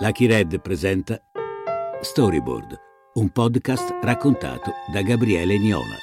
Lucky Red presenta Storyboard, un podcast raccontato da Gabriele Niola.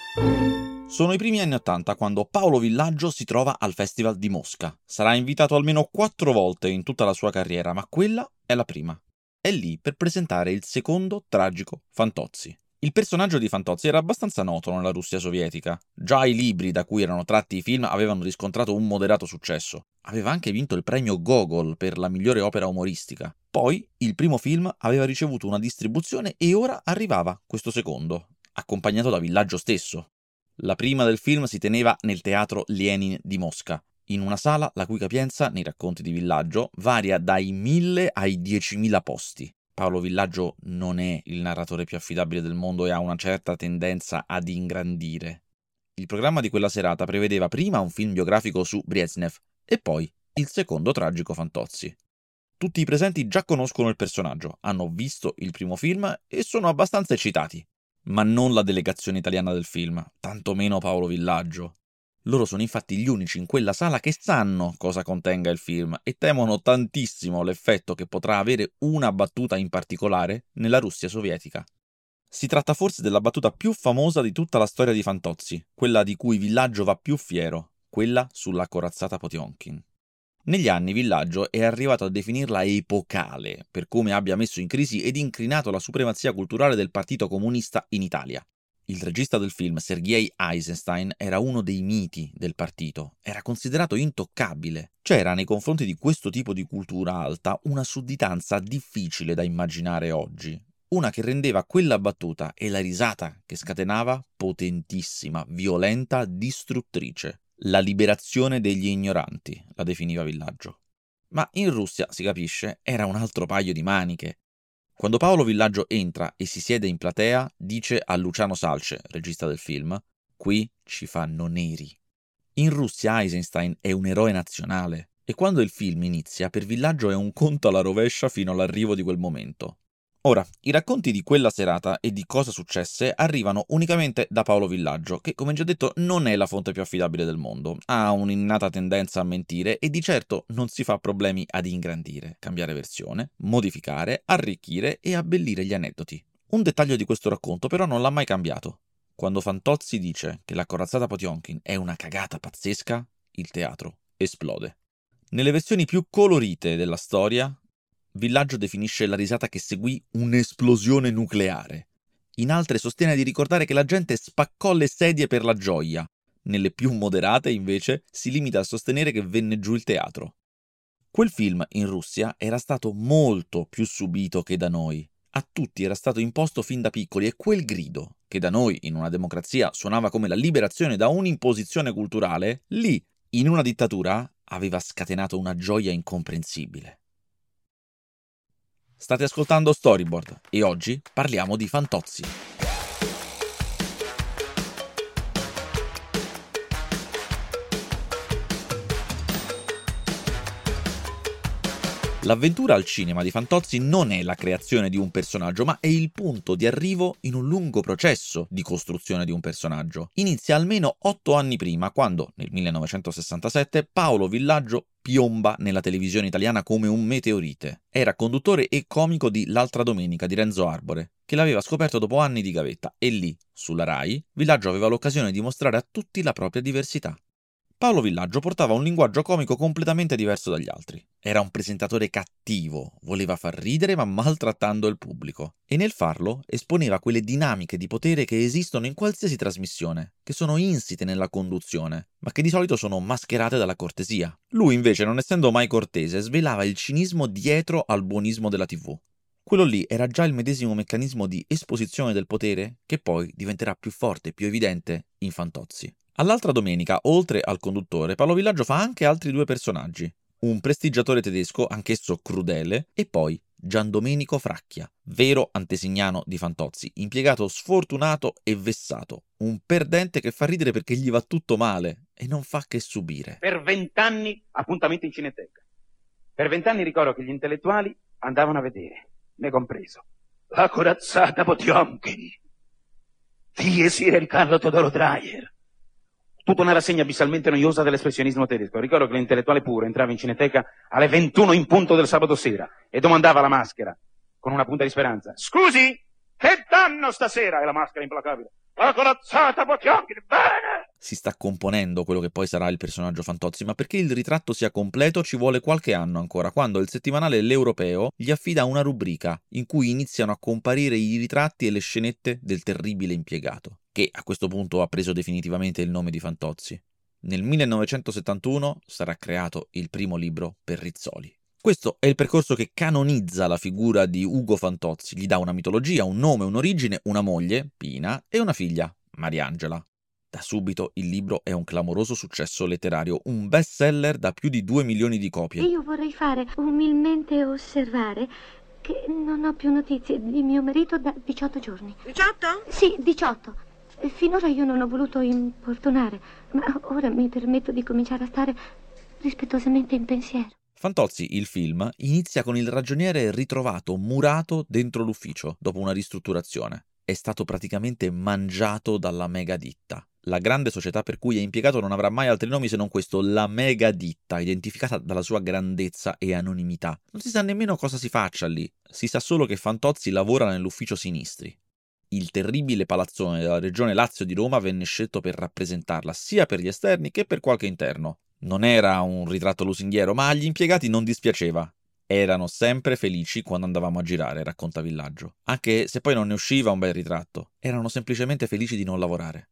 Sono i primi anni Ottanta quando Paolo Villaggio si trova al Festival di Mosca. Sarà invitato almeno quattro volte in tutta la sua carriera, ma quella è la prima. È lì per presentare il secondo tragico Fantozzi. Il personaggio di Fantozzi era abbastanza noto nella Russia sovietica. Già i libri da cui erano tratti i film avevano riscontrato un moderato successo. Aveva anche vinto il premio Gogol per la migliore opera umoristica. Poi il primo film aveva ricevuto una distribuzione e ora arrivava questo secondo, accompagnato da Villaggio stesso. La prima del film si teneva nel teatro Lenin di Mosca, in una sala la cui capienza, nei racconti di Villaggio, varia dai 1000 ai 10.000 posti. Paolo Villaggio non è il narratore più affidabile del mondo e ha una certa tendenza ad ingrandire. Il programma di quella serata prevedeva prima un film biografico su Brezhnev e poi il secondo tragico Fantozzi. Tutti i presenti già conoscono il personaggio, hanno visto il primo film e sono abbastanza eccitati. Ma non la delegazione italiana del film, tantomeno Paolo Villaggio. Loro sono infatti gli unici in quella sala che sanno cosa contenga il film e temono tantissimo l'effetto che potrà avere una battuta in particolare nella Russia sovietica. Si tratta forse della battuta più famosa di tutta la storia di Fantozzi, quella di cui Villaggio va più fiero, quella sulla corazzata Potionkin. Negli anni Villaggio è arrivato a definirla epocale per come abbia messo in crisi ed incrinato la supremazia culturale del Partito Comunista in Italia. Il regista del film, Sergei Eisenstein, era uno dei miti del partito, era considerato intoccabile. C'era nei confronti di questo tipo di cultura alta una sudditanza difficile da immaginare oggi, una che rendeva quella battuta e la risata che scatenava potentissima, violenta, distruttrice. La liberazione degli ignoranti, la definiva Villaggio. Ma in Russia, si capisce, era un altro paio di maniche. Quando Paolo Villaggio entra e si siede in platea, dice a Luciano Salce, regista del film, qui ci fanno neri. In Russia Eisenstein è un eroe nazionale e quando il film inizia per Villaggio è un conto alla rovescia fino all'arrivo di quel momento. Ora, i racconti di quella serata e di cosa successe arrivano unicamente da Paolo Villaggio, che come già detto non è la fonte più affidabile del mondo, ha un'innata tendenza a mentire e di certo non si fa problemi ad ingrandire, cambiare versione, modificare, arricchire e abbellire gli aneddoti. Un dettaglio di questo racconto però non l'ha mai cambiato. Quando Fantozzi dice che la corazzata Potionkin è una cagata pazzesca, il teatro esplode. Nelle versioni più colorite della storia, Villaggio definisce la risata che seguì un'esplosione nucleare. In altre sostiene di ricordare che la gente spaccò le sedie per la gioia. Nelle più moderate, invece, si limita a sostenere che venne giù il teatro. Quel film in Russia era stato molto più subito che da noi. A tutti era stato imposto fin da piccoli e quel grido, che da noi in una democrazia suonava come la liberazione da un'imposizione culturale, lì, in una dittatura, aveva scatenato una gioia incomprensibile. State ascoltando Storyboard e oggi parliamo di Fantozzi. L'avventura al cinema di Fantozzi non è la creazione di un personaggio, ma è il punto di arrivo in un lungo processo di costruzione di un personaggio. Inizia almeno otto anni prima, quando, nel 1967, Paolo Villaggio piomba nella televisione italiana come un meteorite. Era conduttore e comico di L'altra domenica di Renzo Arbore, che l'aveva scoperto dopo anni di gavetta, e lì, sulla Rai, Villaggio aveva l'occasione di mostrare a tutti la propria diversità. Paolo Villaggio portava un linguaggio comico completamente diverso dagli altri. Era un presentatore cattivo, voleva far ridere ma maltrattando il pubblico. E nel farlo esponeva quelle dinamiche di potere che esistono in qualsiasi trasmissione, che sono insite nella conduzione, ma che di solito sono mascherate dalla cortesia. Lui invece, non essendo mai cortese, svelava il cinismo dietro al buonismo della TV. Quello lì era già il medesimo meccanismo di esposizione del potere che poi diventerà più forte e più evidente in Fantozzi. All'altra domenica, oltre al conduttore, Paolo Villaggio fa anche altri due personaggi. Un prestigiatore tedesco, anch'esso crudele, e poi Gian Domenico Fracchia, vero antesignano di Fantozzi, impiegato sfortunato e vessato, un perdente che fa ridere perché gli va tutto male e non fa che subire. Per vent'anni appuntamento in cineteca. Per vent'anni ricordo che gli intellettuali andavano a vedere, me compreso, la corazzata Potionkin, Diesire di Carlo Todoro Dreyer, Tutta una rassegna abissalmente noiosa dell'espressionismo tedesco. Ricordo che l'intellettuale puro entrava in cineteca alle 21 in punto del sabato sera e domandava alla maschera, con una punta di speranza, scusi, che danno stasera? E la maschera implacabile. La corazzata Bocchiocchi, bene! Si sta componendo quello che poi sarà il personaggio Fantozzi, ma perché il ritratto sia completo ci vuole qualche anno ancora, quando il settimanale L'Europeo gli affida una rubrica in cui iniziano a comparire i ritratti e le scenette del terribile impiegato, che a questo punto ha preso definitivamente il nome di Fantozzi. Nel 1971 sarà creato il primo libro per Rizzoli. Questo è il percorso che canonizza la figura di Ugo Fantozzi, gli dà una mitologia, un nome, un'origine, una moglie, Pina, e una figlia, Mariangela. Da subito il libro è un clamoroso successo letterario, un bestseller da più di 2 milioni di copie. Io vorrei fare umilmente osservare che non ho più notizie di mio marito da 18 giorni. 18? Sì, 18. Finora io non ho voluto importunare, ma ora mi permetto di cominciare a stare rispettosamente in pensiero. Fantozzi, il film, inizia con il ragioniere ritrovato murato dentro l'ufficio dopo una ristrutturazione. È stato praticamente mangiato dalla mega ditta. La grande società per cui è impiegato non avrà mai altri nomi se non questo, la mega ditta, identificata dalla sua grandezza e anonimità. Non si sa nemmeno cosa si faccia lì, si sa solo che Fantozzi lavora nell'ufficio sinistri. Il terribile palazzone della regione Lazio di Roma venne scelto per rappresentarla sia per gli esterni che per qualche interno. Non era un ritratto lusinghiero, ma agli impiegati non dispiaceva. Erano sempre felici quando andavamo a girare, racconta Villaggio. Anche se poi non ne usciva un bel ritratto. Erano semplicemente felici di non lavorare.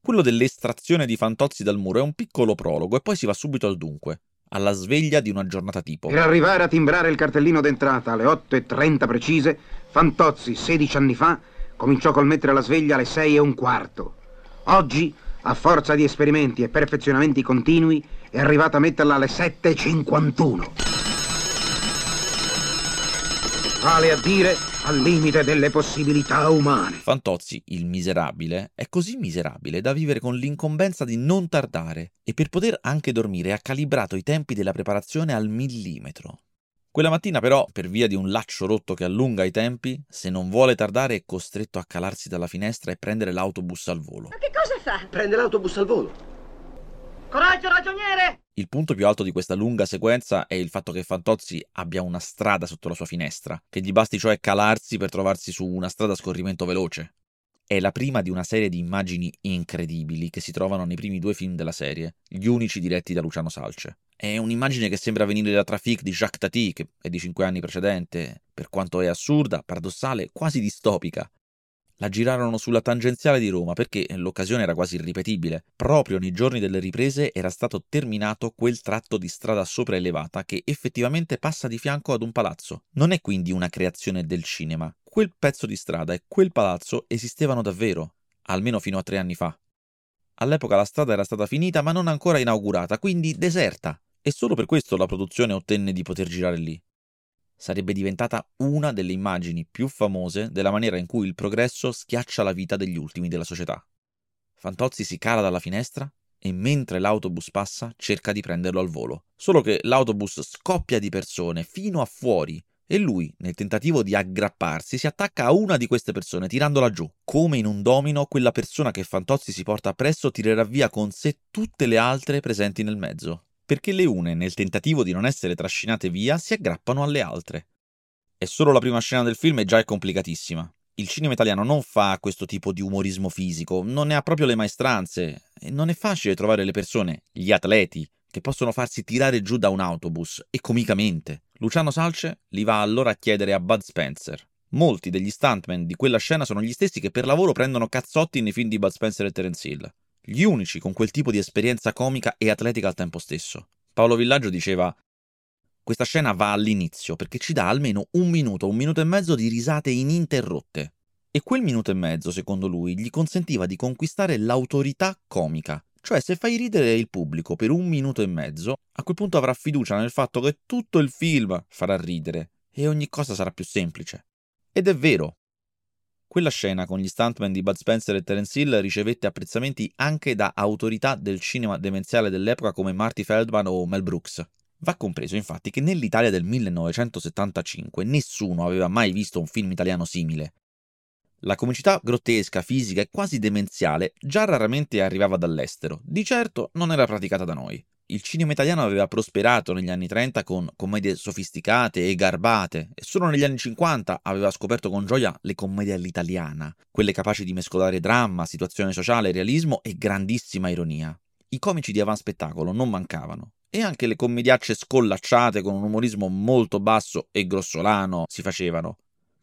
Quello dell'estrazione di Fantozzi dal muro è un piccolo prologo e poi si va subito al dunque, alla sveglia di una giornata tipo. Per arrivare a timbrare il cartellino d'entrata alle 8.30 precise, Fantozzi, 16 anni fa, cominciò col mettere la sveglia alle 6 e un quarto. Oggi a forza di esperimenti e perfezionamenti continui, è arrivata a metterla alle 7.51. Vale a dire al limite delle possibilità umane. Fantozzi, il miserabile, è così miserabile da vivere con l'incombenza di non tardare e per poter anche dormire ha calibrato i tempi della preparazione al millimetro. Quella mattina però, per via di un laccio rotto che allunga i tempi, se non vuole tardare è costretto a calarsi dalla finestra e prendere l'autobus al volo. Ma che cosa fa? Prende l'autobus al volo. Coraggio, ragioniere! Il punto più alto di questa lunga sequenza è il fatto che Fantozzi abbia una strada sotto la sua finestra, che gli basti cioè calarsi per trovarsi su una strada a scorrimento veloce. È la prima di una serie di immagini incredibili che si trovano nei primi due film della serie, gli unici diretti da Luciano Salce. È un'immagine che sembra venire da Traffic di Jacques Tati, che è di cinque anni precedente, per quanto è assurda, paradossale, quasi distopica. La girarono sulla tangenziale di Roma perché l'occasione era quasi irripetibile. Proprio nei giorni delle riprese era stato terminato quel tratto di strada sopraelevata che effettivamente passa di fianco ad un palazzo. Non è quindi una creazione del cinema. Quel pezzo di strada e quel palazzo esistevano davvero, almeno fino a tre anni fa. All'epoca la strada era stata finita ma non ancora inaugurata, quindi deserta e solo per questo la produzione ottenne di poter girare lì. Sarebbe diventata una delle immagini più famose della maniera in cui il progresso schiaccia la vita degli ultimi della società. Fantozzi si cala dalla finestra e mentre l'autobus passa cerca di prenderlo al volo. Solo che l'autobus scoppia di persone fino a fuori e lui, nel tentativo di aggrapparsi, si attacca a una di queste persone tirandola giù. Come in un domino, quella persona che Fantozzi si porta appresso tirerà via con sé tutte le altre presenti nel mezzo perché le une, nel tentativo di non essere trascinate via, si aggrappano alle altre. E solo la prima scena del film e già è complicatissima. Il cinema italiano non fa questo tipo di umorismo fisico, non ne ha proprio le maestranze, e non è facile trovare le persone, gli atleti, che possono farsi tirare giù da un autobus, e comicamente. Luciano Salce li va allora a chiedere a Bud Spencer. Molti degli stuntmen di quella scena sono gli stessi che per lavoro prendono cazzotti nei film di Bud Spencer e Terence Hill gli unici con quel tipo di esperienza comica e atletica al tempo stesso. Paolo Villaggio diceva questa scena va all'inizio perché ci dà almeno un minuto, un minuto e mezzo di risate ininterrotte. E quel minuto e mezzo, secondo lui, gli consentiva di conquistare l'autorità comica. Cioè, se fai ridere il pubblico per un minuto e mezzo, a quel punto avrà fiducia nel fatto che tutto il film farà ridere e ogni cosa sarà più semplice. Ed è vero, quella scena con gli stuntman di Bud Spencer e Terence Hill ricevette apprezzamenti anche da autorità del cinema demenziale dell'epoca come Marty Feldman o Mel Brooks. Va compreso infatti che nell'Italia del 1975 nessuno aveva mai visto un film italiano simile. La comicità grottesca, fisica e quasi demenziale già raramente arrivava dall'estero, di certo non era praticata da noi. Il cinema italiano aveva prosperato negli anni 30 con commedie sofisticate e garbate e solo negli anni 50 aveva scoperto con gioia le commedie all'italiana, quelle capaci di mescolare dramma, situazione sociale, realismo e grandissima ironia. I comici di avanspettacolo non mancavano e anche le commediacce scollacciate con un umorismo molto basso e grossolano si facevano,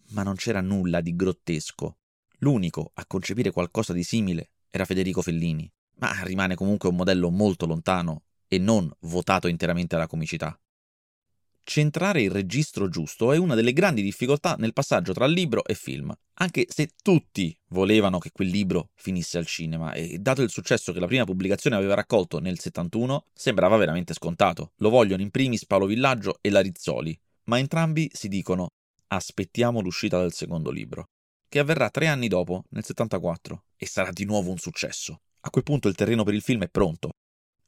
ma non c'era nulla di grottesco. L'unico a concepire qualcosa di simile era Federico Fellini, ma rimane comunque un modello molto lontano e non votato interamente alla comicità. Centrare il registro giusto è una delle grandi difficoltà nel passaggio tra libro e film, anche se tutti volevano che quel libro finisse al cinema e dato il successo che la prima pubblicazione aveva raccolto nel 71, sembrava veramente scontato. Lo vogliono in primis Paolo Villaggio e la Rizzoli, ma entrambi si dicono aspettiamo l'uscita del secondo libro, che avverrà tre anni dopo, nel 74, e sarà di nuovo un successo. A quel punto il terreno per il film è pronto.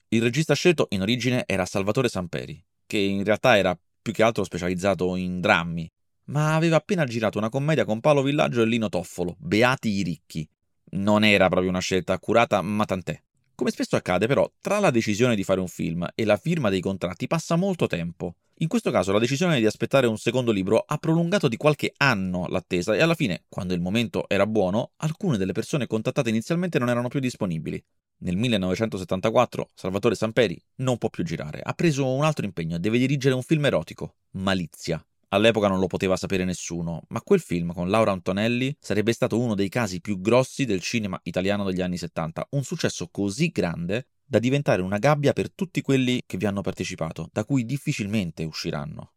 Il regista scelto in origine era Salvatore Samperi, che in realtà era più che altro specializzato in drammi, ma aveva appena girato una commedia con Paolo Villaggio e Lino Toffolo, Beati i ricchi. Non era proprio una scelta accurata, ma tant'è. Come spesso accade, però, tra la decisione di fare un film e la firma dei contratti passa molto tempo. In questo caso la decisione di aspettare un secondo libro ha prolungato di qualche anno l'attesa e alla fine, quando il momento era buono, alcune delle persone contattate inizialmente non erano più disponibili. Nel 1974 Salvatore Samperi non può più girare, ha preso un altro impegno, deve dirigere un film erotico, Malizia. All'epoca non lo poteva sapere nessuno, ma quel film con Laura Antonelli sarebbe stato uno dei casi più grossi del cinema italiano degli anni 70, un successo così grande da diventare una gabbia per tutti quelli che vi hanno partecipato, da cui difficilmente usciranno.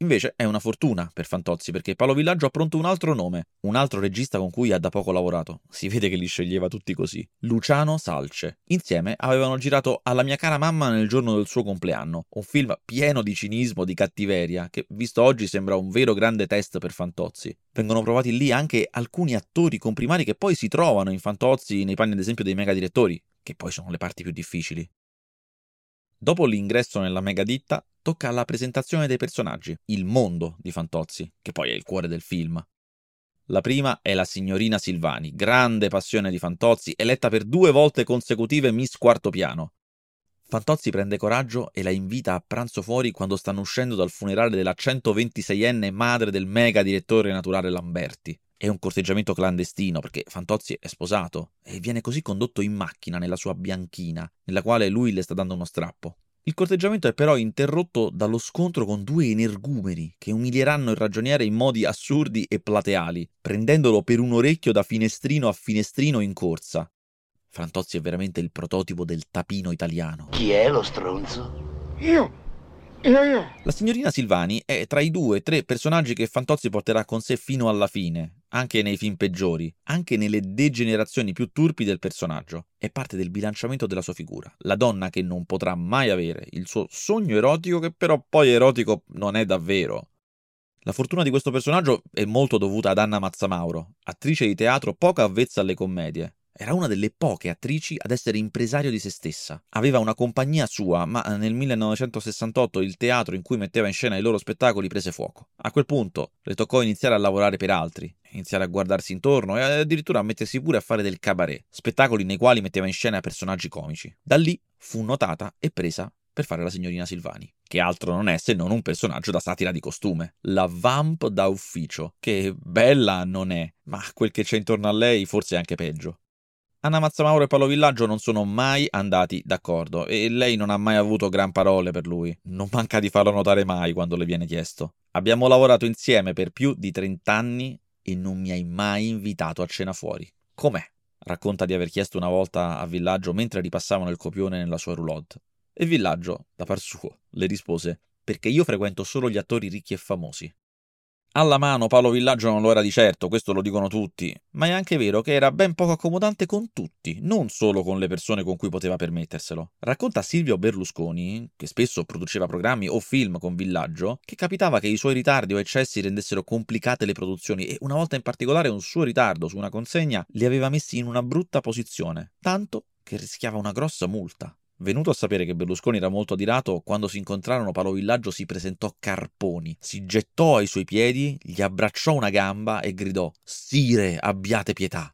Invece è una fortuna per Fantozzi perché Paolo Villaggio ha pronto un altro nome, un altro regista con cui ha da poco lavorato. Si vede che li sceglieva tutti così. Luciano Salce. Insieme avevano girato Alla mia cara mamma nel giorno del suo compleanno, un film pieno di cinismo, di cattiveria, che visto oggi sembra un vero grande test per Fantozzi. Vengono provati lì anche alcuni attori comprimari che poi si trovano in Fantozzi nei panni ad esempio dei mega direttori, che poi sono le parti più difficili. Dopo l'ingresso nella megaditta, tocca alla presentazione dei personaggi, il mondo di Fantozzi, che poi è il cuore del film. La prima è la signorina Silvani, grande passione di Fantozzi, eletta per due volte consecutive Miss Quarto Piano. Fantozzi prende coraggio e la invita a pranzo fuori quando stanno uscendo dal funerale della 126enne madre del mega direttore naturale Lamberti. È un corteggiamento clandestino perché Fantozzi è sposato e viene così condotto in macchina nella sua bianchina, nella quale lui le sta dando uno strappo. Il corteggiamento è però interrotto dallo scontro con due energumeni che umilieranno il ragioniere in modi assurdi e plateali, prendendolo per un orecchio da finestrino a finestrino in corsa. Fantozzi è veramente il prototipo del tapino italiano. Chi è lo stronzo? Io! Io, io! La signorina Silvani è tra i due o tre personaggi che Fantozzi porterà con sé fino alla fine, anche nei film peggiori, anche nelle degenerazioni più turpi del personaggio. È parte del bilanciamento della sua figura, la donna che non potrà mai avere il suo sogno erotico che però poi erotico non è davvero. La fortuna di questo personaggio è molto dovuta ad Anna Mazzamauro, attrice di teatro poco avvezza alle commedie, era una delle poche attrici ad essere impresario di se stessa. Aveva una compagnia sua, ma nel 1968 il teatro in cui metteva in scena i loro spettacoli prese fuoco. A quel punto le toccò iniziare a lavorare per altri, iniziare a guardarsi intorno e addirittura a mettersi pure a fare del cabaret, spettacoli nei quali metteva in scena personaggi comici. Da lì fu notata e presa per fare la signorina Silvani, che altro non è se non un personaggio da satira di costume, la vamp da ufficio, che bella non è, ma quel che c'è intorno a lei forse è anche peggio. Anna Mazzamauro e Paolo Villaggio non sono mai andati d'accordo e lei non ha mai avuto gran parole per lui. Non manca di farlo notare mai quando le viene chiesto. Abbiamo lavorato insieme per più di 30 anni e non mi hai mai invitato a cena fuori. Com'è? Racconta di aver chiesto una volta a Villaggio mentre ripassavano il copione nella sua roulotte. E Villaggio, da par suo, le rispose: Perché io frequento solo gli attori ricchi e famosi. Alla mano Paolo Villaggio non lo era di certo, questo lo dicono tutti, ma è anche vero che era ben poco accomodante con tutti, non solo con le persone con cui poteva permetterselo. Racconta Silvio Berlusconi, che spesso produceva programmi o film con Villaggio, che capitava che i suoi ritardi o eccessi rendessero complicate le produzioni e una volta in particolare un suo ritardo su una consegna li aveva messi in una brutta posizione, tanto che rischiava una grossa multa. Venuto a sapere che Berlusconi era molto adirato, quando si incontrarono Paolo Villaggio si presentò carponi, si gettò ai suoi piedi, gli abbracciò una gamba e gridò Sire, abbiate pietà.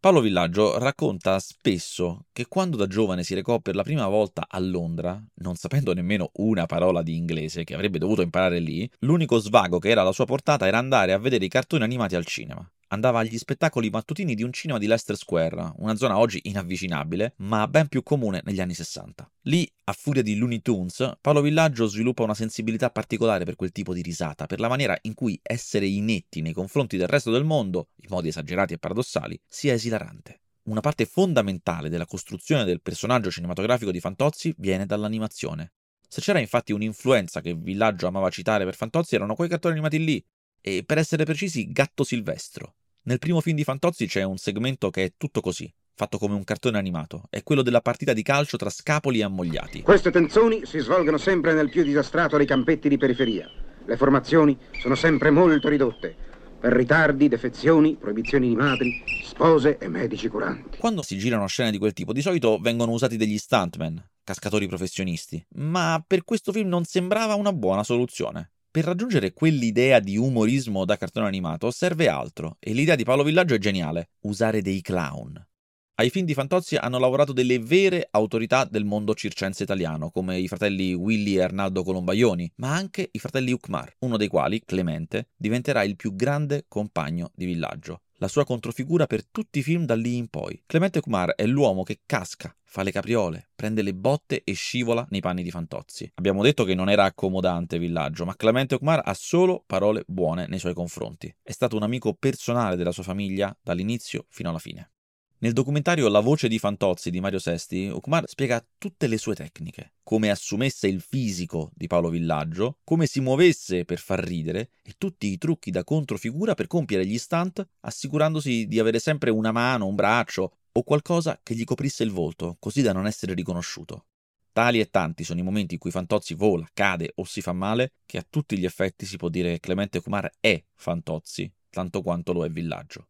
Paolo Villaggio racconta spesso che quando da giovane si recò per la prima volta a Londra, non sapendo nemmeno una parola di inglese che avrebbe dovuto imparare lì, l'unico svago che era alla sua portata era andare a vedere i cartoni animati al cinema andava agli spettacoli mattutini di un cinema di Leicester Square, una zona oggi inavvicinabile, ma ben più comune negli anni 60. Lì, a furia di Looney Tunes, Paolo Villaggio sviluppa una sensibilità particolare per quel tipo di risata, per la maniera in cui essere inetti nei confronti del resto del mondo, in modi esagerati e paradossali, sia esilarante. Una parte fondamentale della costruzione del personaggio cinematografico di Fantozzi viene dall'animazione. Se c'era infatti un'influenza che Villaggio amava citare per Fantozzi erano quei cartoni animati lì, e per essere precisi Gatto Silvestro. Nel primo film di Fantozzi c'è un segmento che è tutto così, fatto come un cartone animato, è quello della partita di calcio tra Scapoli e Ammogliati. Queste tenzoni si svolgono sempre nel più disastrato dei campetti di periferia. Le formazioni sono sempre molto ridotte, per ritardi, defezioni, proibizioni di madri, spose e medici curanti. Quando si girano scene di quel tipo, di solito vengono usati degli stuntman, cascatori professionisti, ma per questo film non sembrava una buona soluzione. Per raggiungere quell'idea di umorismo da cartone animato serve altro, e l'idea di Paolo Villaggio è geniale, usare dei clown. Ai film di Fantozzi hanno lavorato delle vere autorità del mondo circense italiano, come i fratelli Willy e Arnaldo Colombaioni, ma anche i fratelli Ukmar, uno dei quali, Clemente, diventerà il più grande compagno di Villaggio la sua controfigura per tutti i film da lì in poi. Clemente Kumar è l'uomo che casca, fa le capriole, prende le botte e scivola nei panni di Fantozzi. Abbiamo detto che non era accomodante Villaggio, ma Clemente Kumar ha solo parole buone nei suoi confronti. È stato un amico personale della sua famiglia dall'inizio fino alla fine. Nel documentario La voce di Fantozzi di Mario Sesti, Okmar spiega tutte le sue tecniche, come assumesse il fisico di Paolo Villaggio, come si muovesse per far ridere e tutti i trucchi da controfigura per compiere gli stunt, assicurandosi di avere sempre una mano, un braccio o qualcosa che gli coprisse il volto, così da non essere riconosciuto. Tali e tanti sono i momenti in cui Fantozzi vola, cade o si fa male, che a tutti gli effetti si può dire che Clemente Kumar è Fantozzi, tanto quanto lo è Villaggio.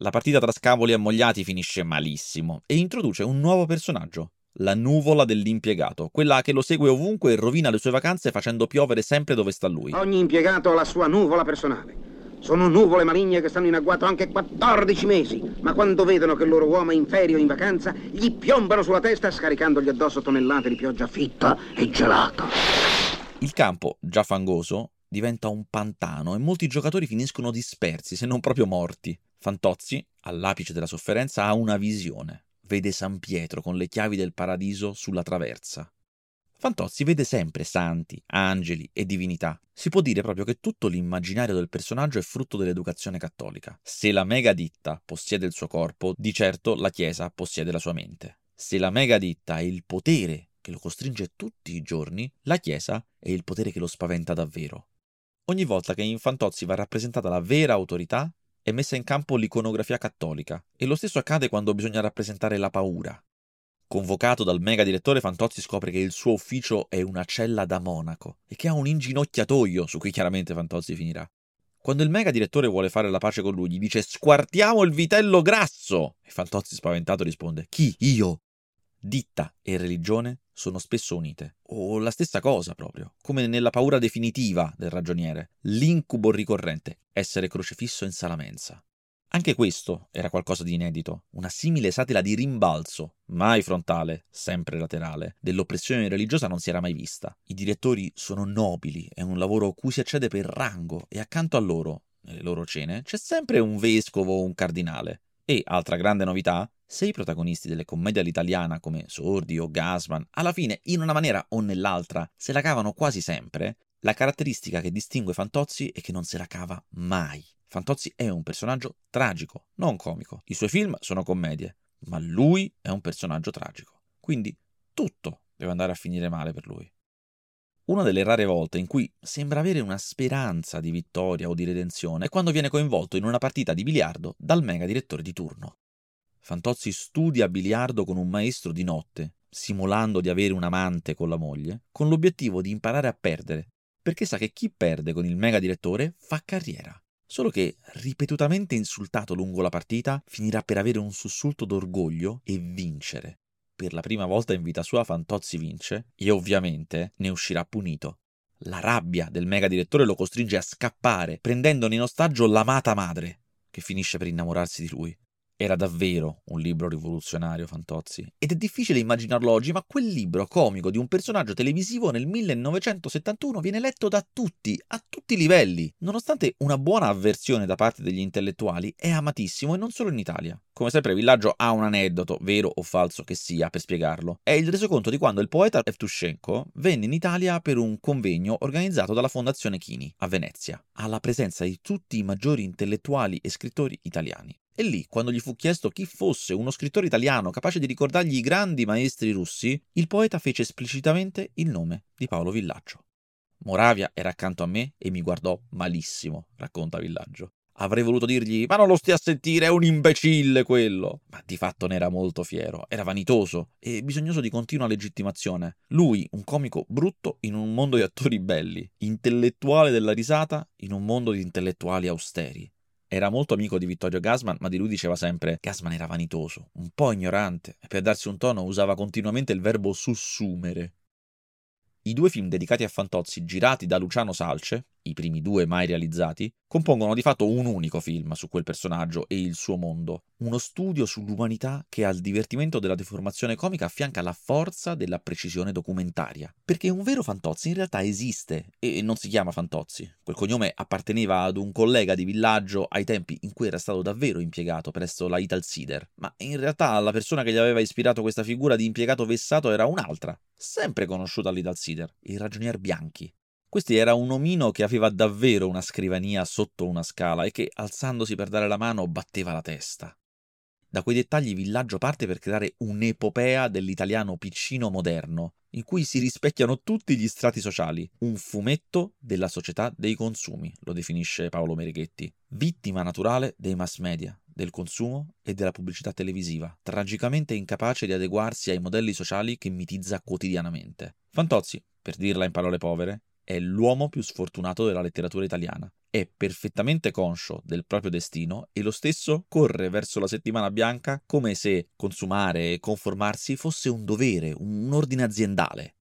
La partita tra Scavoli e Ammogliati finisce malissimo e introduce un nuovo personaggio, la nuvola dell'impiegato, quella che lo segue ovunque e rovina le sue vacanze facendo piovere sempre dove sta lui. Ogni impiegato ha la sua nuvola personale. Sono nuvole maligne che stanno in agguato anche 14 mesi, ma quando vedono che il loro uomo è in ferie o in vacanza, gli piombano sulla testa scaricandogli addosso tonnellate di pioggia fitta e gelata. Il campo, già fangoso, diventa un pantano e molti giocatori finiscono dispersi, se non proprio morti. Fantozzi, all'apice della sofferenza, ha una visione. Vede San Pietro con le chiavi del paradiso sulla traversa. Fantozzi vede sempre santi, angeli e divinità. Si può dire proprio che tutto l'immaginario del personaggio è frutto dell'educazione cattolica. Se la megaditta possiede il suo corpo, di certo la Chiesa possiede la sua mente. Se la megaditta è il potere che lo costringe tutti i giorni, la Chiesa è il potere che lo spaventa davvero. Ogni volta che in Fantozzi va rappresentata la vera autorità, è messa in campo l'iconografia cattolica e lo stesso accade quando bisogna rappresentare la paura. Convocato dal mega direttore, Fantozzi scopre che il suo ufficio è una cella da monaco e che ha un inginocchiatoio su cui chiaramente Fantozzi finirà. Quando il mega direttore vuole fare la pace con lui, gli dice squartiamo il vitello grasso! E Fantozzi spaventato risponde chi? Io? Ditta e religione sono spesso unite, o la stessa cosa proprio, come nella paura definitiva del ragioniere, l'incubo ricorrente, essere crocefisso in sala mensa. Anche questo era qualcosa di inedito, una simile satira di rimbalzo, mai frontale, sempre laterale, dell'oppressione religiosa non si era mai vista. I direttori sono nobili, è un lavoro cui si accede per rango e accanto a loro, nelle loro cene, c'è sempre un vescovo o un cardinale. E, altra grande novità, se i protagonisti delle commedie all'italiana come Sordi o Gasman alla fine in una maniera o nell'altra se la cavano quasi sempre, la caratteristica che distingue Fantozzi è che non se la cava mai. Fantozzi è un personaggio tragico, non comico. I suoi film sono commedie, ma lui è un personaggio tragico. Quindi tutto deve andare a finire male per lui. Una delle rare volte in cui sembra avere una speranza di vittoria o di redenzione è quando viene coinvolto in una partita di biliardo dal mega direttore di turno. Fantozzi studia biliardo con un maestro di notte, simulando di avere un amante con la moglie, con l'obiettivo di imparare a perdere, perché sa che chi perde con il mega direttore fa carriera. Solo che, ripetutamente insultato lungo la partita, finirà per avere un sussulto d'orgoglio e vincere. Per la prima volta in vita sua Fantozzi vince e ovviamente ne uscirà punito. La rabbia del mega direttore lo costringe a scappare, prendendone in ostaggio l'amata madre, che finisce per innamorarsi di lui. Era davvero un libro rivoluzionario, Fantozzi. Ed è difficile immaginarlo oggi, ma quel libro comico di un personaggio televisivo nel 1971 viene letto da tutti, a tutti i livelli. Nonostante una buona avversione da parte degli intellettuali, è amatissimo e non solo in Italia. Come sempre, Villaggio ha un aneddoto, vero o falso che sia, per spiegarlo. È il resoconto di quando il poeta Evtushenko venne in Italia per un convegno organizzato dalla Fondazione Chini, a Venezia, alla presenza di tutti i maggiori intellettuali e scrittori italiani. E lì, quando gli fu chiesto chi fosse uno scrittore italiano capace di ricordargli i grandi maestri russi, il poeta fece esplicitamente il nome di Paolo Villaggio. Moravia era accanto a me e mi guardò malissimo, racconta Villaggio. Avrei voluto dirgli: Ma non lo stia a sentire, è un imbecille quello! Ma di fatto ne era molto fiero, era vanitoso e bisognoso di continua legittimazione. Lui, un comico brutto in un mondo di attori belli, intellettuale della risata in un mondo di intellettuali austeri. Era molto amico di Vittorio Gassman, ma di lui diceva sempre Gassman era vanitoso, un po' ignorante, e per darsi un tono usava continuamente il verbo sussumere. I due film dedicati a Fantozzi, girati da Luciano Salce, i primi due mai realizzati, compongono di fatto un unico film su quel personaggio e il suo mondo, uno studio sull'umanità che al divertimento della deformazione comica affianca la forza della precisione documentaria. Perché un vero Fantozzi in realtà esiste e non si chiama Fantozzi. Quel cognome apparteneva ad un collega di villaggio ai tempi in cui era stato davvero impiegato presso la Ital Cider, ma in realtà la persona che gli aveva ispirato questa figura di impiegato vessato era un'altra, sempre conosciuta all'Ital Cider, il ragionier Bianchi. Questi era un omino che aveva davvero una scrivania sotto una scala e che, alzandosi per dare la mano, batteva la testa. Da quei dettagli Villaggio parte per creare un'epopea dell'italiano piccino moderno, in cui si rispecchiano tutti gli strati sociali, un fumetto della società dei consumi, lo definisce Paolo Mereghetti, vittima naturale dei mass media, del consumo e della pubblicità televisiva, tragicamente incapace di adeguarsi ai modelli sociali che mitizza quotidianamente. Fantozzi, per dirla in parole povere, è l'uomo più sfortunato della letteratura italiana. È perfettamente conscio del proprio destino e lo stesso corre verso la settimana bianca come se consumare e conformarsi fosse un dovere, un ordine aziendale.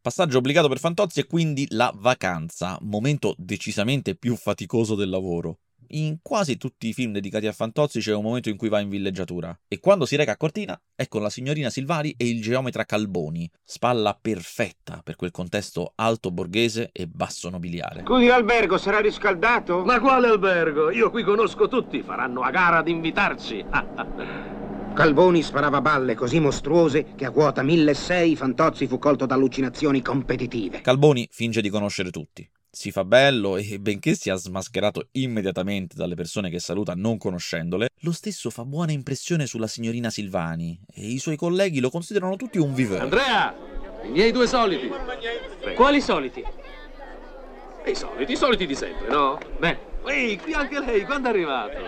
Passaggio obbligato per Fantozzi è quindi la vacanza, momento decisamente più faticoso del lavoro. In quasi tutti i film dedicati a Fantozzi c'è un momento in cui va in villeggiatura e quando si reca a Cortina è con la signorina Silvari e il geometra Calboni, spalla perfetta per quel contesto alto borghese e basso nobiliare. Qui l'albergo sarà riscaldato? Ma quale albergo? Io qui conosco tutti, faranno a gara ad invitarci. Calboni sparava balle così mostruose che a quota 1600 Fantozzi fu colto da allucinazioni competitive. Calboni finge di conoscere tutti si fa bello e benché sia smascherato immediatamente dalle persone che saluta non conoscendole, lo stesso fa buona impressione sulla signorina Silvani e i suoi colleghi lo considerano tutti un viveur. Andrea, i miei due soliti. Quali soliti? I soliti, i soliti di sempre, no? Beh. Ehi, qui anche lei, quando è arrivato?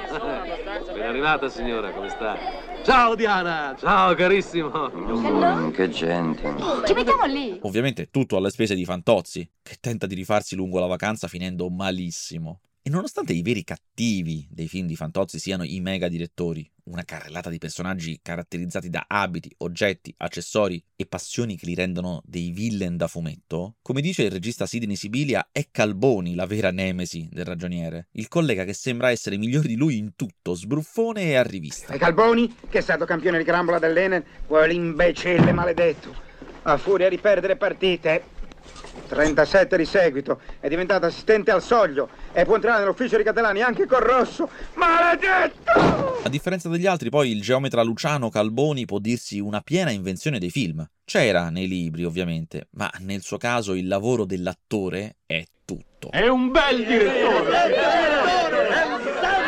Ben arrivata signora, come sta? Ciao Diana, ciao carissimo. Mm, che gente. Ci mettiamo lì. Ovviamente tutto alle spese di Fantozzi, che tenta di rifarsi lungo la vacanza finendo malissimo. E nonostante i veri cattivi dei film di Fantozzi siano i mega direttori, una carrellata di personaggi caratterizzati da abiti, oggetti, accessori e passioni che li rendono dei villain da fumetto, come dice il regista Sidney Sibilia, è Calboni la vera nemesi del ragioniere, il collega che sembra essere migliore di lui in tutto, sbruffone e arrivista. E Calboni, che è stato campione di carambola dell'Enel, quell'imbecille maledetto, a furia di perdere partite, 37 di seguito, è diventato assistente al soglio e può entrare nell'ufficio di Catalani anche col rosso. Maledetto! A differenza degli altri, poi il geometra Luciano Calboni può dirsi una piena invenzione dei film. C'era nei libri, ovviamente, ma nel suo caso il lavoro dell'attore è tutto. È un bel direttore! A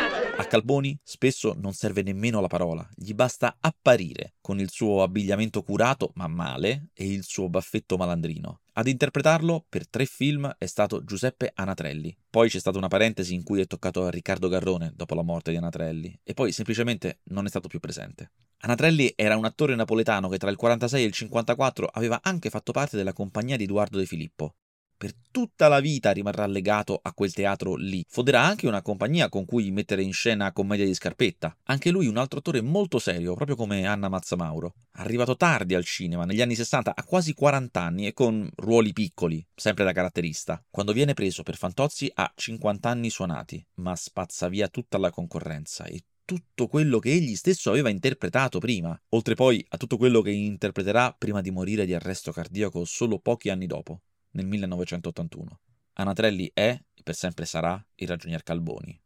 Calboni spesso non serve nemmeno la parola, gli basta apparire con il suo abbigliamento curato ma male e il suo baffetto malandrino. Ad interpretarlo per tre film è stato Giuseppe Anatrelli. Poi c'è stata una parentesi in cui è toccato a Riccardo Garrone dopo la morte di Anatrelli e poi semplicemente non è stato più presente. Anatrelli era un attore napoletano che tra il 46 e il 54 aveva anche fatto parte della compagnia di Edoardo De Filippo. Per tutta la vita rimarrà legato a quel teatro lì. Fonderà anche una compagnia con cui mettere in scena commedia di Scarpetta. Anche lui un altro attore molto serio, proprio come Anna Mazzamauro. Arrivato tardi al cinema, negli anni 60, a quasi 40 anni e con ruoli piccoli, sempre da caratterista. Quando viene preso per Fantozzi ha 50 anni suonati, ma spazza via tutta la concorrenza e tutto quello che egli stesso aveva interpretato prima, oltre poi a tutto quello che interpreterà prima di morire di arresto cardiaco solo pochi anni dopo, nel 1981. Anatrelli è, e per sempre sarà, il ragionier Calboni.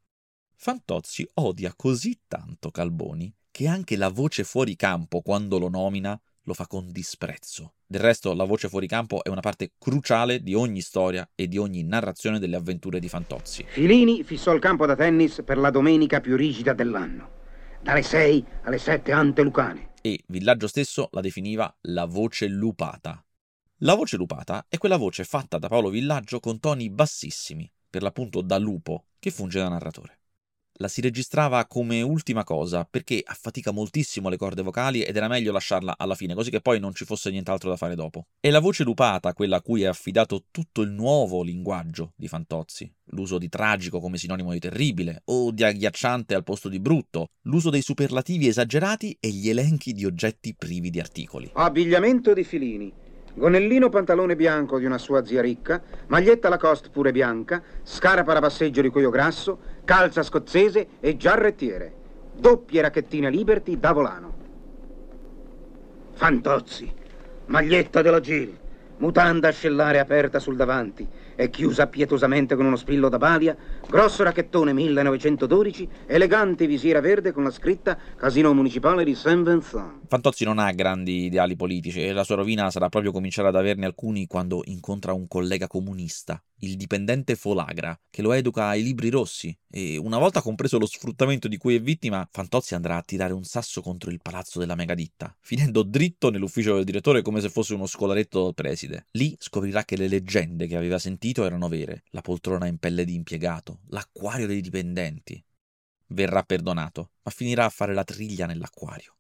Fantozzi odia così tanto Calboni che anche la voce fuori campo, quando lo nomina, lo fa con disprezzo. Del resto, la voce fuori campo è una parte cruciale di ogni storia e di ogni narrazione delle avventure di Fantozzi. Filini fissò il campo da tennis per la domenica più rigida dell'anno, dalle 6 alle 7 ante lucane. E Villaggio stesso la definiva la voce lupata. La voce lupata è quella voce fatta da Paolo Villaggio con toni bassissimi, per l'appunto da lupo, che funge da narratore la si registrava come ultima cosa perché affatica moltissimo le corde vocali ed era meglio lasciarla alla fine, così che poi non ci fosse nient'altro da fare dopo. È la voce lupata quella a cui è affidato tutto il nuovo linguaggio di Fantozzi, l'uso di tragico come sinonimo di terribile o di agghiacciante al posto di brutto, l'uso dei superlativi esagerati e gli elenchi di oggetti privi di articoli. Abbigliamento di Filini. Gonellino pantalone bianco di una sua zia ricca, maglietta Lacoste pure bianca, scarpa da passeggio di cuoio grasso, calza scozzese e giarrettiere. Doppie racchettine Liberty da volano. Fantozzi, maglietta della Gil, mutanda ascellare aperta sul davanti e chiusa pietosamente con uno spillo da balia, grosso racchettone 1912, elegante visiera verde con la scritta Casino Municipale di Saint-Vincent. Fantozzi non ha grandi ideali politici e la sua rovina sarà proprio cominciare ad averne alcuni quando incontra un collega comunista, il dipendente Folagra, che lo educa ai libri rossi e una volta compreso lo sfruttamento di cui è vittima, Fantozzi andrà a tirare un sasso contro il palazzo della megaditta, finendo dritto nell'ufficio del direttore come se fosse uno scolaretto preside. Lì scoprirà che le leggende che aveva sentito erano vere, la poltrona in pelle di impiegato, l'acquario dei dipendenti. Verrà perdonato, ma finirà a fare la triglia nell'acquario.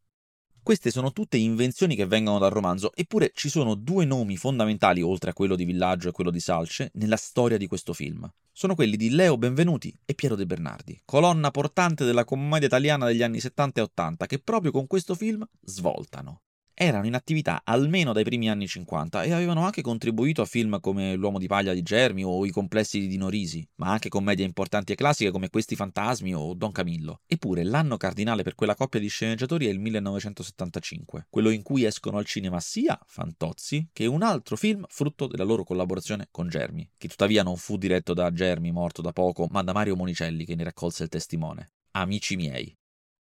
Queste sono tutte invenzioni che vengono dal romanzo, eppure ci sono due nomi fondamentali, oltre a quello di Villaggio e quello di Salce, nella storia di questo film. Sono quelli di Leo Benvenuti e Piero De Bernardi, colonna portante della commedia italiana degli anni 70 e 80, che proprio con questo film svoltano erano in attività almeno dai primi anni 50 e avevano anche contribuito a film come L'uomo di paglia di Germi o I complessi di Dino Risi, ma anche commedie importanti e classiche come Questi fantasmi o Don Camillo. Eppure l'anno cardinale per quella coppia di sceneggiatori è il 1975, quello in cui escono al cinema sia Fantozzi che un altro film frutto della loro collaborazione con Germi, che tuttavia non fu diretto da Germi, morto da poco, ma da Mario Monicelli che ne raccolse il testimone. Amici miei.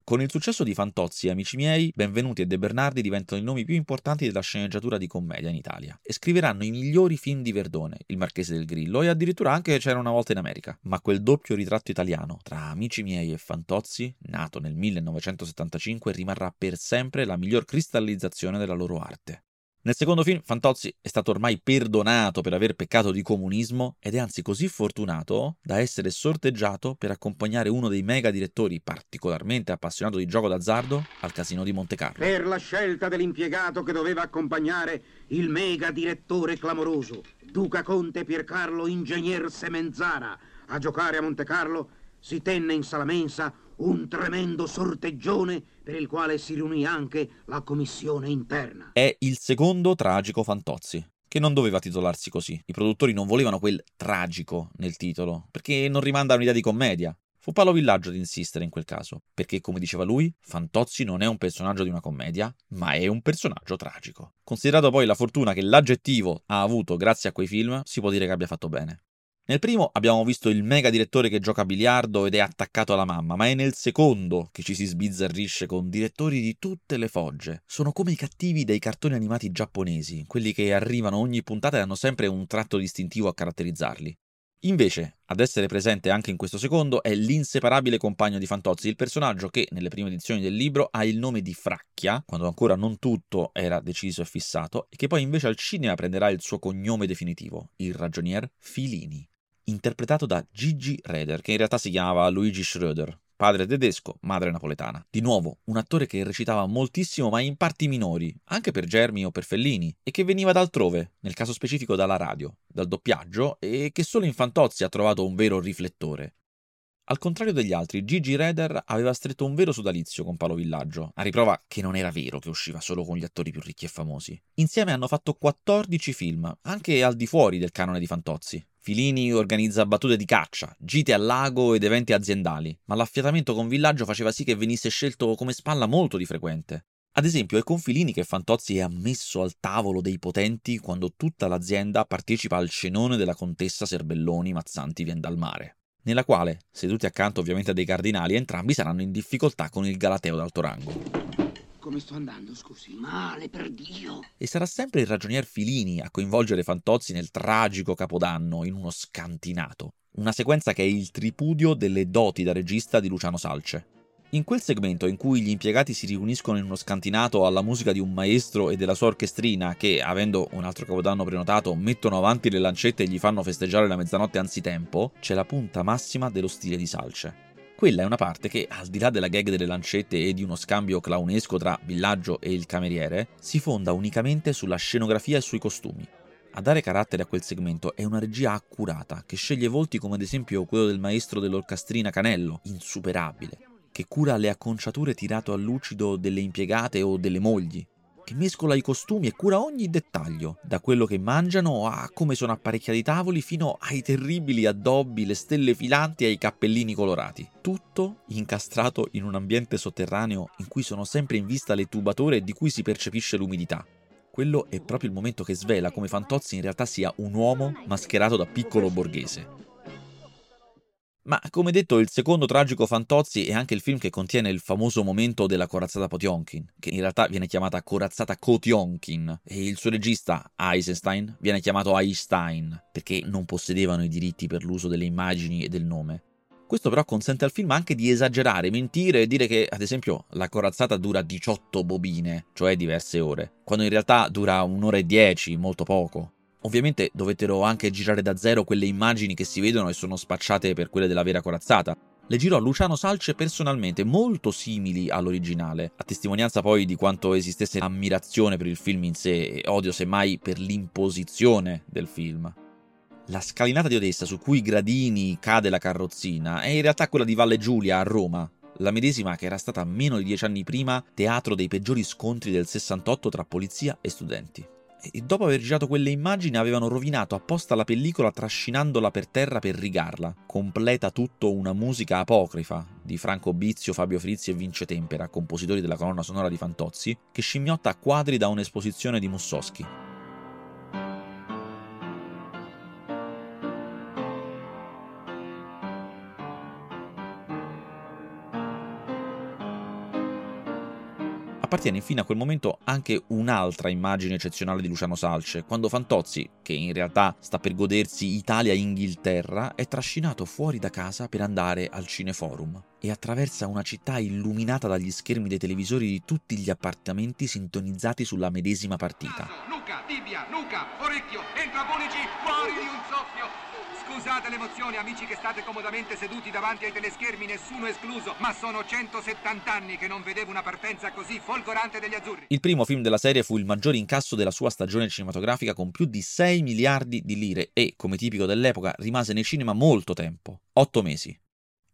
Con il successo di Fantozzi e Amici miei, Benvenuti e De Bernardi diventano i nomi più importanti della sceneggiatura di commedia in Italia e scriveranno i migliori film di Verdone, Il Marchese del Grillo e addirittura anche C'era una volta in America. Ma quel doppio ritratto italiano tra Amici miei e Fantozzi, nato nel 1975, rimarrà per sempre la miglior cristallizzazione della loro arte. Nel secondo film Fantozzi è stato ormai perdonato per aver peccato di comunismo ed è anzi così fortunato da essere sorteggiato per accompagnare uno dei mega direttori particolarmente appassionato di gioco d'azzardo al casino di Monte Carlo. Per la scelta dell'impiegato che doveva accompagnare il mega direttore clamoroso, Duca Conte Piercarlo Ingegner Semenzara, a giocare a Monte Carlo, si tenne in sala mensa un tremendo sorteggione per il quale si riunì anche la commissione interna. È il secondo tragico Fantozzi, che non doveva titolarsi così. I produttori non volevano quel tragico nel titolo, perché non rimanda a un'idea di commedia. Fu Paolo Villaggio ad insistere in quel caso, perché come diceva lui, Fantozzi non è un personaggio di una commedia, ma è un personaggio tragico. Considerato poi la fortuna che l'aggettivo ha avuto grazie a quei film, si può dire che abbia fatto bene. Nel primo abbiamo visto il mega direttore che gioca a biliardo ed è attaccato alla mamma, ma è nel secondo che ci si sbizzarrisce con direttori di tutte le fogge. Sono come i cattivi dei cartoni animati giapponesi, quelli che arrivano ogni puntata e hanno sempre un tratto distintivo a caratterizzarli. Invece, ad essere presente anche in questo secondo è l'inseparabile compagno di Fantozzi, il personaggio che nelle prime edizioni del libro ha il nome di Fracchia, quando ancora non tutto era deciso e fissato, e che poi invece al cinema prenderà il suo cognome definitivo, il ragionier Filini interpretato da Gigi Reder, che in realtà si chiamava Luigi Schröder, padre tedesco, madre napoletana. Di nuovo, un attore che recitava moltissimo ma in parti minori, anche per Germi o per Fellini, e che veniva da altrove, nel caso specifico dalla radio, dal doppiaggio, e che solo in Fantozzi ha trovato un vero riflettore. Al contrario degli altri, Gigi Reder aveva stretto un vero sodalizio con Paolo Villaggio, a riprova che non era vero che usciva solo con gli attori più ricchi e famosi. Insieme hanno fatto 14 film, anche al di fuori del canone di Fantozzi. Filini organizza battute di caccia, gite al lago ed eventi aziendali, ma l'affiatamento con Villaggio faceva sì che venisse scelto come spalla molto di frequente. Ad esempio, è con Filini che Fantozzi è ammesso al tavolo dei potenti quando tutta l'azienda partecipa al cenone della contessa Serbelloni Mazzanti Vien dal Mare nella quale, seduti accanto ovviamente a dei cardinali, entrambi saranno in difficoltà con il Galateo d'alto rango. Come sto andando, scusi? Male, per Dio! E sarà sempre il ragionier Filini a coinvolgere Fantozzi nel tragico capodanno in uno scantinato. Una sequenza che è il tripudio delle doti da regista di Luciano Salce. In quel segmento in cui gli impiegati si riuniscono in uno scantinato alla musica di un maestro e della sua orchestrina che, avendo un altro capodanno prenotato, mettono avanti le lancette e gli fanno festeggiare la mezzanotte anzitempo, c'è la punta massima dello stile di Salce. Quella è una parte che, al di là della gag delle lancette e di uno scambio clownesco tra Villaggio e il cameriere, si fonda unicamente sulla scenografia e sui costumi. A dare carattere a quel segmento è una regia accurata, che sceglie volti come ad esempio quello del maestro dell'orchestrina Canello, insuperabile, che cura le acconciature tirato a lucido delle impiegate o delle mogli, che mescola i costumi e cura ogni dettaglio, da quello che mangiano a come sono apparecchiati i tavoli fino ai terribili addobbi, le stelle filanti e ai cappellini colorati. Tutto incastrato in un ambiente sotterraneo in cui sono sempre in vista le tubature di cui si percepisce l'umidità. Quello è proprio il momento che svela come Fantozzi in realtà sia un uomo mascherato da piccolo borghese. Ma come detto, il secondo tragico Fantozzi è anche il film che contiene il famoso momento della corazzata Potionkin, che in realtà viene chiamata corazzata Kotionkin, e il suo regista, Eisenstein, viene chiamato Einstein, perché non possedevano i diritti per l'uso delle immagini e del nome. Questo però consente al film anche di esagerare, mentire e dire che, ad esempio, la corazzata dura 18 bobine, cioè diverse ore, quando in realtà dura un'ora e dieci, molto poco. Ovviamente dovettero anche girare da zero quelle immagini che si vedono e sono spacciate per quelle della vera corazzata. Le girò Luciano Salce personalmente, molto simili all'originale, a testimonianza poi di quanto esistesse ammirazione per il film in sé e odio semmai per l'imposizione del film. La scalinata di Odessa su cui gradini cade la carrozzina è in realtà quella di Valle Giulia a Roma, la medesima che era stata meno di dieci anni prima teatro dei peggiori scontri del 68 tra polizia e studenti e dopo aver girato quelle immagini avevano rovinato apposta la pellicola trascinandola per terra per rigarla. Completa tutto una musica apocrifa di Franco Bizio, Fabio Frizzi e Vince Tempera, compositori della colonna sonora di Fantozzi, che scimmiotta a quadri da un'esposizione di Mussoschi. Appartiene infine a quel momento anche un'altra immagine eccezionale di Luciano Salce, quando Fantozzi, che in realtà sta per godersi Italia-Inghilterra, è trascinato fuori da casa per andare al Cineforum e attraversa una città illuminata dagli schermi dei televisori di tutti gli appartamenti sintonizzati sulla medesima partita. Luca, tibia, Luca, orecchio, entra Bonici, fuori di un soffio! Scusate l'emozione, amici che state comodamente seduti davanti ai teleschermi, nessuno escluso, ma sono 170 anni che non vedevo una partenza così folgorante degli azzurri. Il primo film della serie fu il maggior incasso della sua stagione cinematografica con più di 6 miliardi di lire e, come tipico dell'epoca, rimase nei cinema molto tempo, 8 mesi.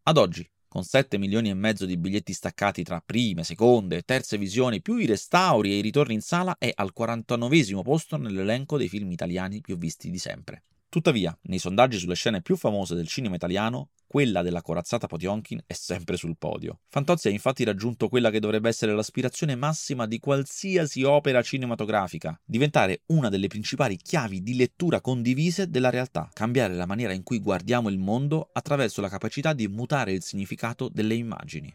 Ad oggi, con 7 milioni e mezzo di biglietti staccati tra prime, seconde e terze visioni, più i restauri e i ritorni in sala, è al 49 posto nell'elenco dei film italiani più visti di sempre. Tuttavia, nei sondaggi sulle scene più famose del cinema italiano, quella della corazzata Potionkin è sempre sul podio. Fantozzi ha infatti raggiunto quella che dovrebbe essere l'aspirazione massima di qualsiasi opera cinematografica, diventare una delle principali chiavi di lettura condivise della realtà, cambiare la maniera in cui guardiamo il mondo attraverso la capacità di mutare il significato delle immagini.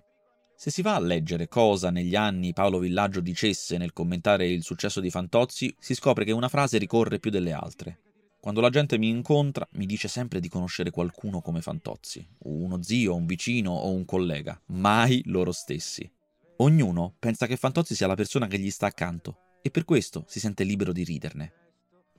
Se si va a leggere cosa negli anni Paolo Villaggio dicesse nel commentare il successo di Fantozzi, si scopre che una frase ricorre più delle altre. Quando la gente mi incontra, mi dice sempre di conoscere qualcuno come Fantozzi, uno zio, un vicino o un collega, mai loro stessi. Ognuno pensa che Fantozzi sia la persona che gli sta accanto e per questo si sente libero di riderne.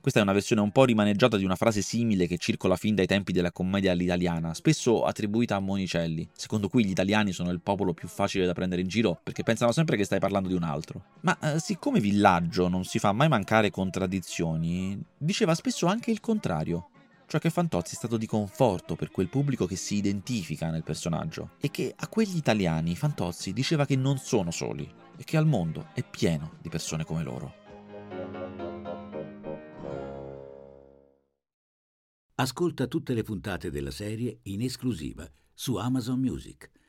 Questa è una versione un po' rimaneggiata di una frase simile che circola fin dai tempi della commedia all'italiana, spesso attribuita a Monicelli, secondo cui gli italiani sono il popolo più facile da prendere in giro perché pensano sempre che stai parlando di un altro. Ma eh, siccome Villaggio non si fa mai mancare contraddizioni, diceva spesso anche il contrario cioè che Fantozzi è stato di conforto per quel pubblico che si identifica nel personaggio e che a quegli italiani Fantozzi diceva che non sono soli e che al mondo è pieno di persone come loro. Ascolta tutte le puntate della serie in esclusiva su Amazon Music.